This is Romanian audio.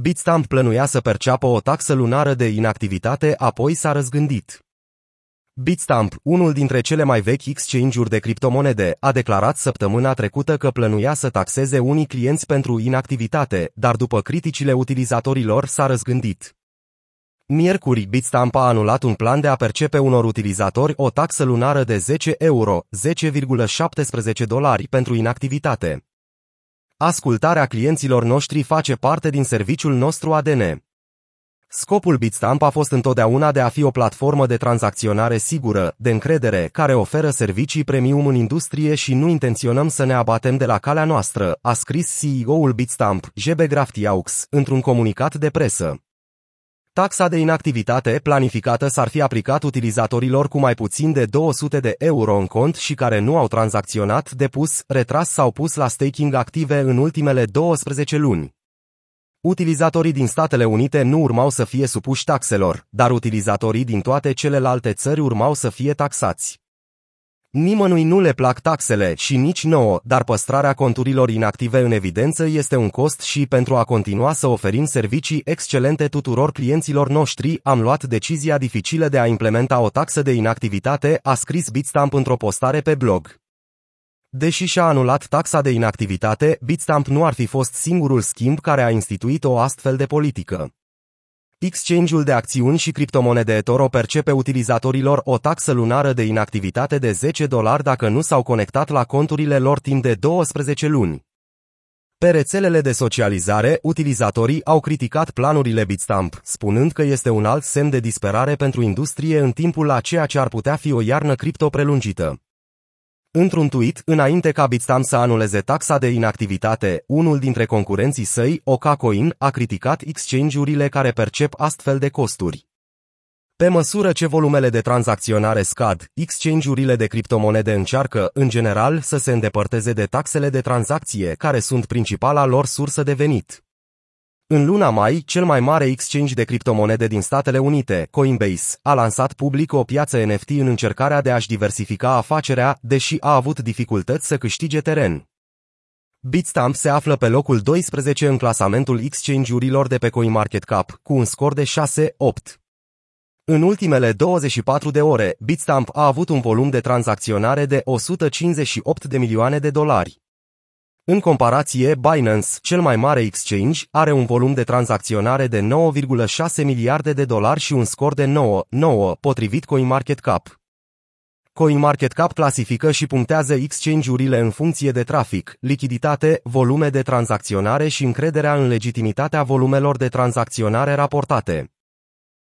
Bitstamp plănuia să perceapă o taxă lunară de inactivitate, apoi s-a răzgândit. Bitstamp, unul dintre cele mai vechi exchange-uri de criptomonede, a declarat săptămâna trecută că plănuia să taxeze unii clienți pentru inactivitate, dar după criticile utilizatorilor s-a răzgândit. Miercuri, Bitstamp a anulat un plan de a percepe unor utilizatori o taxă lunară de 10 euro, 10,17 dolari pentru inactivitate. Ascultarea clienților noștri face parte din serviciul nostru ADN. Scopul Bitstamp a fost întotdeauna de a fi o platformă de tranzacționare sigură, de încredere, care oferă servicii premium în industrie și nu intenționăm să ne abatem de la calea noastră, a scris CEO-ul Bitstamp, Jebe Graftiaux, într-un comunicat de presă. Taxa de inactivitate planificată s-ar fi aplicat utilizatorilor cu mai puțin de 200 de euro în cont și care nu au tranzacționat, depus, retras sau pus la staking active în ultimele 12 luni. Utilizatorii din Statele Unite nu urmau să fie supuși taxelor, dar utilizatorii din toate celelalte țări urmau să fie taxați. Nimănui nu le plac taxele și nici nouă, dar păstrarea conturilor inactive în evidență este un cost și pentru a continua să oferim servicii excelente tuturor clienților noștri, am luat decizia dificilă de a implementa o taxă de inactivitate, a scris Bitstamp într-o postare pe blog. Deși și-a anulat taxa de inactivitate, Bitstamp nu ar fi fost singurul schimb care a instituit o astfel de politică. Exchange-ul de acțiuni și criptomonede eToro percepe utilizatorilor o taxă lunară de inactivitate de 10 dolari dacă nu s-au conectat la conturile lor timp de 12 luni. Pe rețelele de socializare, utilizatorii au criticat planurile Bitstamp, spunând că este un alt semn de disperare pentru industrie în timpul a ceea ce ar putea fi o iarnă cripto prelungită. Într-un tweet, înainte ca Bitstamp să anuleze taxa de inactivitate, unul dintre concurenții săi, Okacoin, a criticat exchange-urile care percep astfel de costuri. Pe măsură ce volumele de tranzacționare scad, exchange-urile de criptomonede încearcă, în general, să se îndepărteze de taxele de tranzacție, care sunt principala lor sursă de venit. În luna mai, cel mai mare exchange de criptomonede din Statele Unite, Coinbase, a lansat public o piață NFT în încercarea de a-și diversifica afacerea, deși a avut dificultăți să câștige teren. Bitstamp se află pe locul 12 în clasamentul exchange-urilor de pe CoinMarketCap, cu un scor de 6-8. În ultimele 24 de ore, Bitstamp a avut un volum de tranzacționare de 158 de milioane de dolari. În comparație, Binance, cel mai mare exchange, are un volum de tranzacționare de 9,6 miliarde de dolari și un scor de 9, 9, potrivit CoinMarketCap. CoinMarketCap clasifică și punctează exchange-urile în funcție de trafic, lichiditate, volume de tranzacționare și încrederea în legitimitatea volumelor de tranzacționare raportate.